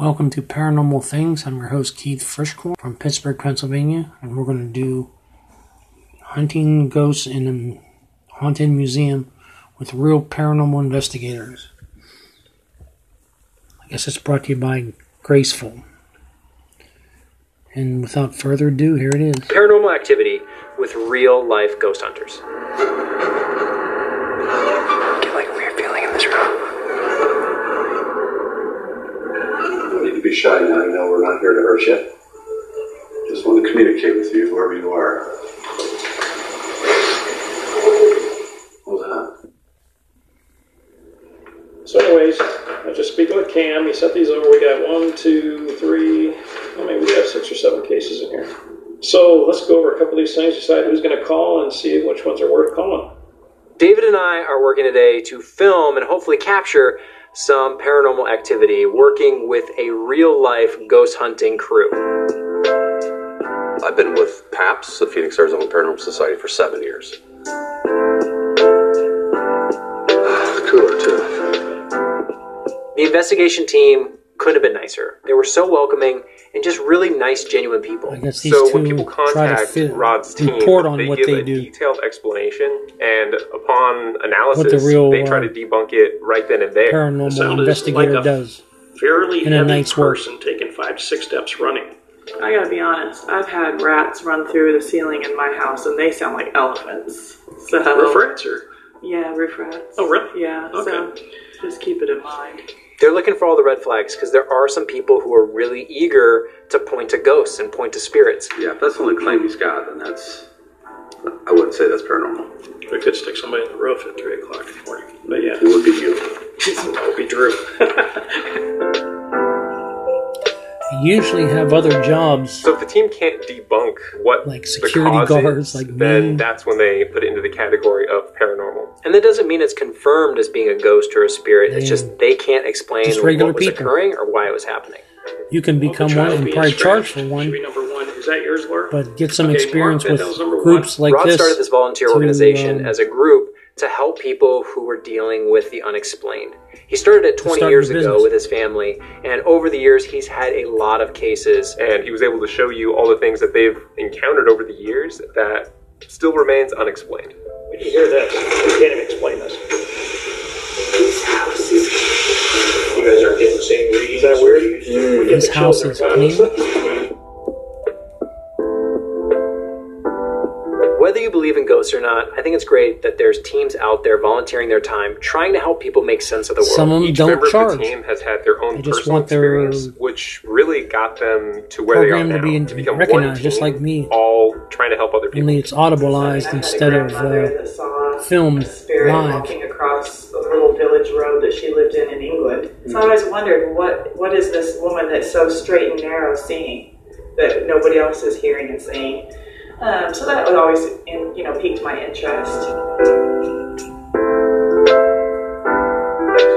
Welcome to Paranormal Things. I'm your host Keith Frischkorn from Pittsburgh, Pennsylvania, and we're going to do hunting ghosts in a haunted museum with real paranormal investigators. I guess it's brought to you by Graceful. And without further ado, here it is. Paranormal activity with real life ghost hunters. Be shy now. You know we're not here to hurt you. Just want to communicate with you wherever you are. What was that? So, anyways, I just speaking with Cam. He sent these over. We got one, two, three. Well, maybe we have six or seven cases in here. So let's go over a couple of these things. Decide who's going to call and see which ones are worth calling. David and I are working today to film and hopefully capture some paranormal activity working with a real life ghost hunting crew. I've been with PAPS, the Phoenix Arizona Paranormal Society, for seven years. Cooler too. The investigation team couldn't have been nicer. They were so welcoming and just really nice, genuine people. I guess these So two when people try to contact fit, Rod's team, report on they what give they a do. detailed explanation, and upon analysis, the real, they try uh, to debunk it right then and there. Paranormal Sound is investigator like a- does. Fairly In a heavy night's work. person taking five to six steps running. I gotta be honest, I've had rats run through the ceiling in my house and they sound like elephants. So Roof rats or Yeah, roof rats. Oh, really? Yeah, so Okay. just keep it in mind. They're looking for all the red flags because there are some people who are really eager to point to ghosts and point to spirits. Yeah, if that's the only claim he's got, then that's. I wouldn't say that's paranormal. we could stick somebody in the roof at three o'clock in the morning. But yeah, It would be you. that would be Drew. They usually have other jobs. So if the team can't debunk what Like the security cause guards, is, like then me. that's when they put it into the category of paranormal. And that doesn't mean it's confirmed as being a ghost or a spirit. It's just they can't explain Just what regular was people. occurring or why it was happening. You can become the one child and being probably charge for one, be number one. Is that yours, Laura? but get some Okay, experience Mark, with that was number one. groups like Rod this. started this volunteer to, organization um, as a group to help people who were dealing with the unexplained. He started it 20 start years ago business. with his family, and over the years, he's had a lot of cases. And he was able to show you all the things that they've encountered over the years that still remains unexplained. We can hear this. We can't even explain this. You guys aren't getting the same readings. Is that weird? We get His house is every clean. Believe in ghosts or not, I think it's great that there's teams out there volunteering their time, trying to help people make sense of the world. Some of them Each don't member charge. of the team has had their own They just personal want their experience, which really got them to where they are program now. to be to become recognized, one team, just like me. all trying to help other people. Only it's audibleized I had a instead of grandmother uh, filmed a spirit live. walking across the little village road that she lived in in England. So I always wondered what what is this woman that's so straight and narrow seeing that nobody else is hearing and seeing. Um, so that was always in, you know piqued my interest.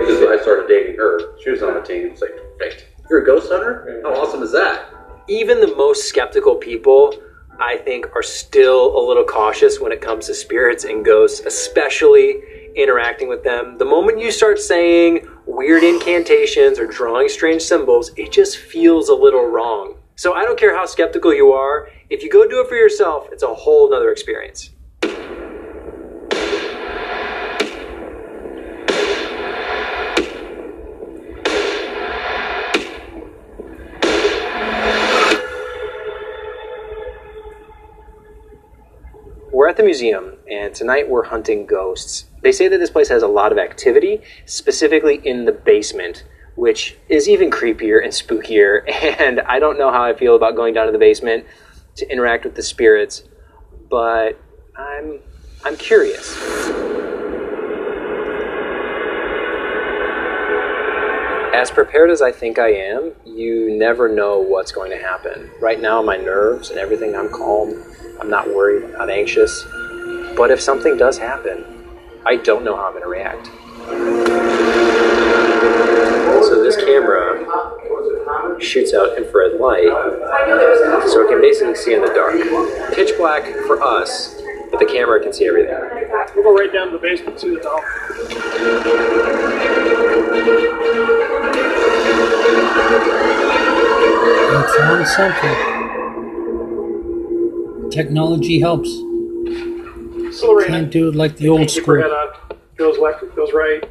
Because I started dating her. She was on the team. It's like, great. You're a ghost hunter? How awesome is that? Even the most skeptical people, I think, are still a little cautious when it comes to spirits and ghosts, especially interacting with them. The moment you start saying weird incantations or drawing strange symbols, it just feels a little wrong. So I don't care how skeptical you are, if you go do it for yourself, it's a whole nother experience. We're at the museum, and tonight we're hunting ghosts. They say that this place has a lot of activity, specifically in the basement, which is even creepier and spookier. And I don't know how I feel about going down to the basement to interact with the spirits, but I'm I'm curious. As prepared as I think I am, you never know what's going to happen. Right now, my nerves and everything, I'm calm. I'm not worried. I'm not anxious. But if something does happen, I don't know how I'm going to react. So this camera shoots out infrared light, so it can basically see in the dark. Pitch black for us, but the camera can see everything. We'll go right down to the basement, see the doll. little something. Technology helps. So Lorena, Can't do it like the old keep her head school. on. Goes left, goes right.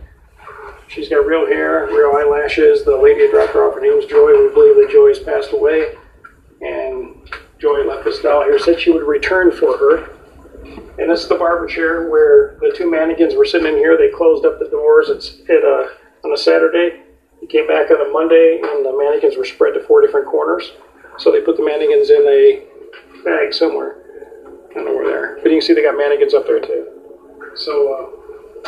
She's got real hair, real eyelashes. The lady who dropped her off, her name was Joy. We believe that Joy's passed away. And Joy left this doll here, said she would return for her. And this is the barber chair where the two mannequins were sitting in here. They closed up the doors. It's at a, on a Saturday. He came back on a Monday, and the mannequins were spread to four different corners. So they put the mannequins in a bag somewhere. I don't know where they are. But you can see they got mannequins up there too. So uh,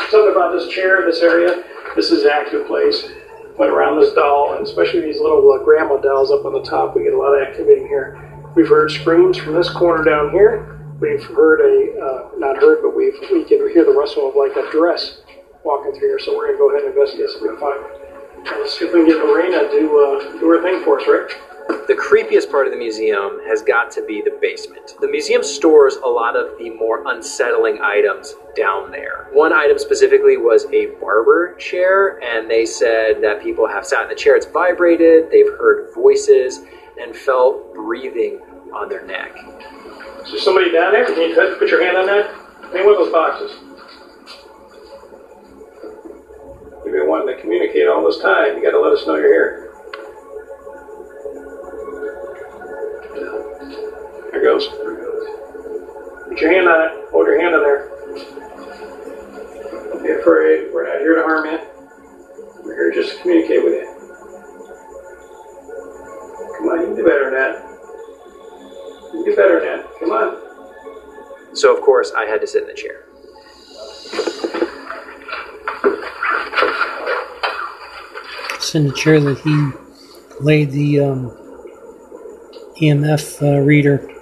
something about this chair, in this area, this is active place. Went around this doll, and especially these little uh, grandma dolls up on the top, we get a lot of activity in here. We've heard screams from this corner down here. We've heard a, uh, not heard, but we've, we can hear the rustle of like a dress walking through here. So we're going to go ahead and investigate, we can find it. And let's see if we can get Lorena to uh, do her thing for us, Rick. The creepiest part of the museum has got to be the basement. The museum stores a lot of the more unsettling items down there. One item specifically was a barber chair, and they said that people have sat in the chair, it's vibrated, they've heard voices, and felt breathing on their neck. Is there somebody down there? Can you touch, put your hand on that? Any one of those boxes? You've been wanting to communicate all this time. You got to let us know you're here. There goes. Put your hand on it. Hold your hand on there. Don't be afraid. We're not here to harm you. We're here just to communicate with you. Come on, you can do better than that. You can do better than that. Come on. So, of course, I had to sit in the chair. It's in the chair that he laid the um, EMF uh, reader.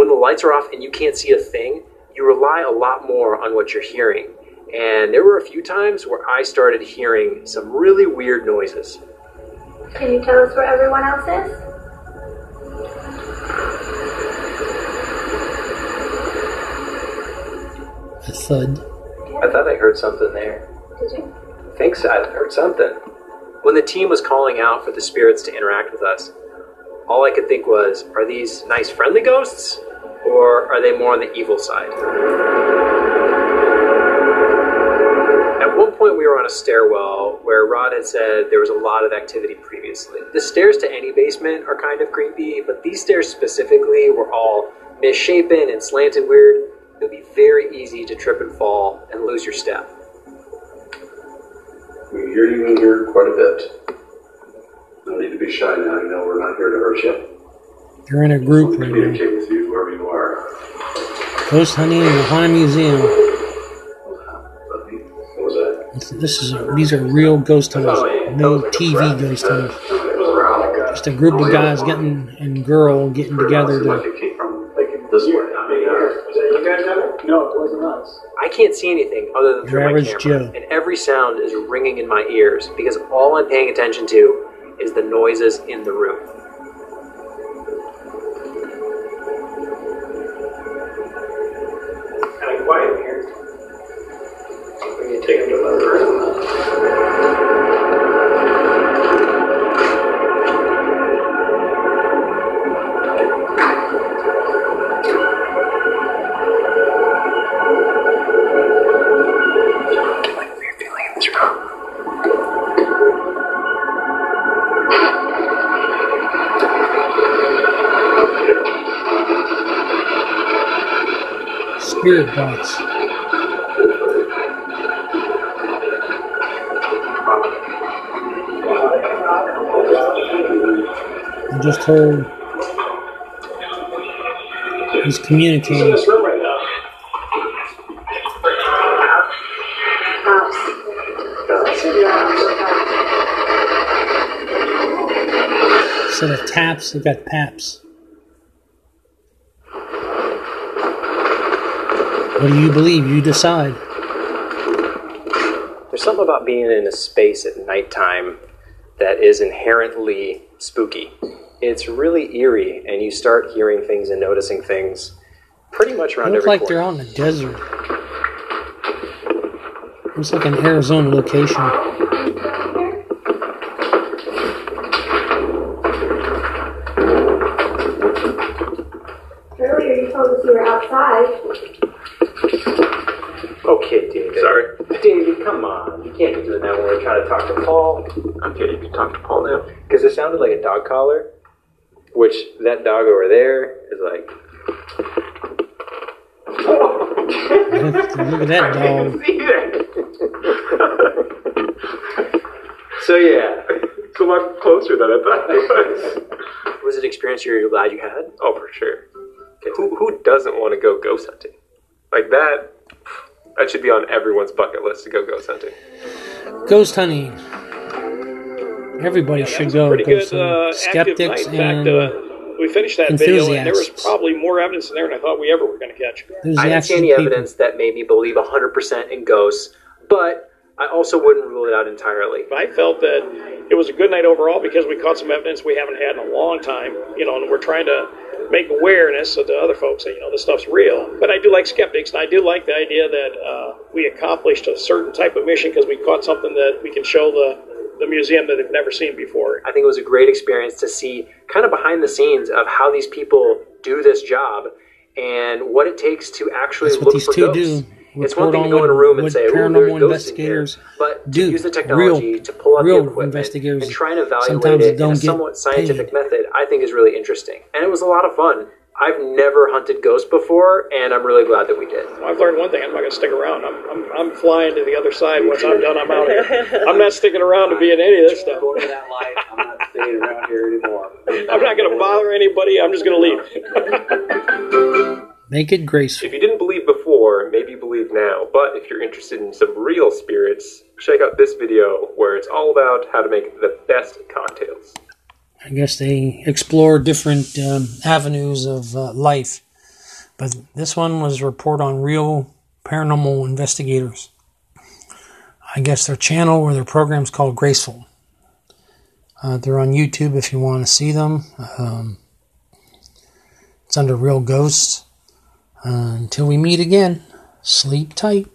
When the lights are off and you can't see a thing, you rely a lot more on what you're hearing. And there were a few times where I started hearing some really weird noises. Can you tell us where everyone else is? A thud. I thought I heard something there. Did you? I think so. I heard something. When the team was calling out for the spirits to interact with us, all I could think was, are these nice friendly ghosts? Or are they more on the evil side? At one point, we were on a stairwell where Rod had said there was a lot of activity previously. The stairs to any basement are kind of creepy, but these stairs specifically were all misshapen and slanted weird. It would be very easy to trip and fall and lose your step. We hear you in here quite a bit. No need to be shy now. You know we're not here to hurt you. They're in a group want right now. communicate with you wherever you are. Ghost hunting in the Haunted Museum. What was that? It's- This is a, these are real ghost hunters, no TV ghost hunters. It was around the Just a group of guys getting and girl getting together to. it came from this way. I mean, uh, that you guys? No, it wasn't us. I can't see anything other than through Your my average camera, Joe. and every sound is ringing in my ears because all I'm paying attention to is the noises in the room. Quiet here. We need to take him to another room. Spirit box. I just heard he's communicating. Instead of taps, they got paps. What do you believe? You decide. There's something about being in a space at nighttime that is inherently spooky. It's really eerie, and you start hearing things and noticing things pretty much around it looks every like corner. they're out in the desert. Looks like an Arizona location. Earlier you told us you were outside. Okay, David. Sorry. David, come on. You can't be doing that when we're trying to talk to Paul. Okay, you can talk to Paul now. Because it sounded like a dog collar, which that dog over there is like. Look at that dog. So yeah, It's a lot closer than I thought it was. was it an experience you're glad you had? Oh, for sure. Who, who doesn't want to go ghost hunting? Like that, that should be on everyone's bucket list to go ghost hunting. Ghost hunting. Everybody should go Pretty ghost good hunting. uh, active night. Skeptics In fact, and uh, we finished that video, and there was probably more evidence in there than I thought we ever were going to catch. I didn't see any people. evidence that made me believe 100% in ghosts, but I also wouldn't rule it out entirely. I felt that it was a good night overall because we caught some evidence we haven't had in a long time, you know, and we're trying to make awareness to other folks that, you know, this stuff's real. But I do like skeptics, and I do like the idea that uh, we accomplished a certain type of mission because we caught something that we can show the, the museum that they've never seen before. I think it was a great experience to see kind of behind the scenes of how these people do this job and what it takes to actually That's what look these for two ghosts. do. It's one thing to go in a room and what say, "Oh, paranormal there's ghosts in here," investigators but do. use the technology Real- to pull out real the equipment investigators and try and evaluate sometimes it in a somewhat scientific paid. method, I think is really interesting, and it was a lot of fun. I've never hunted ghosts before, and I'm really glad that we did. I've learned one thing: I'm not going to stick around. I'm, I'm, I'm flying to the other side. Once I'm done, I'm out of here. I'm not sticking around to be in any of this stuff. Going to that light, I'm not staying around here anymore. I'm not going to bother anybody. I'm just going to leave. Make it graceful. If you didn't believe before, believe now. But if you're interested in some real spirits, check out this video where it's all about how to make the best cocktails. I guess they explore different um, avenues of uh, life. But this one was a report on real paranormal investigators. I guess their channel or their program's called Graceful. Uh, they're on YouTube if you want to see them. Um, it's under Real Ghosts. Uh, until we meet again, sleep tight.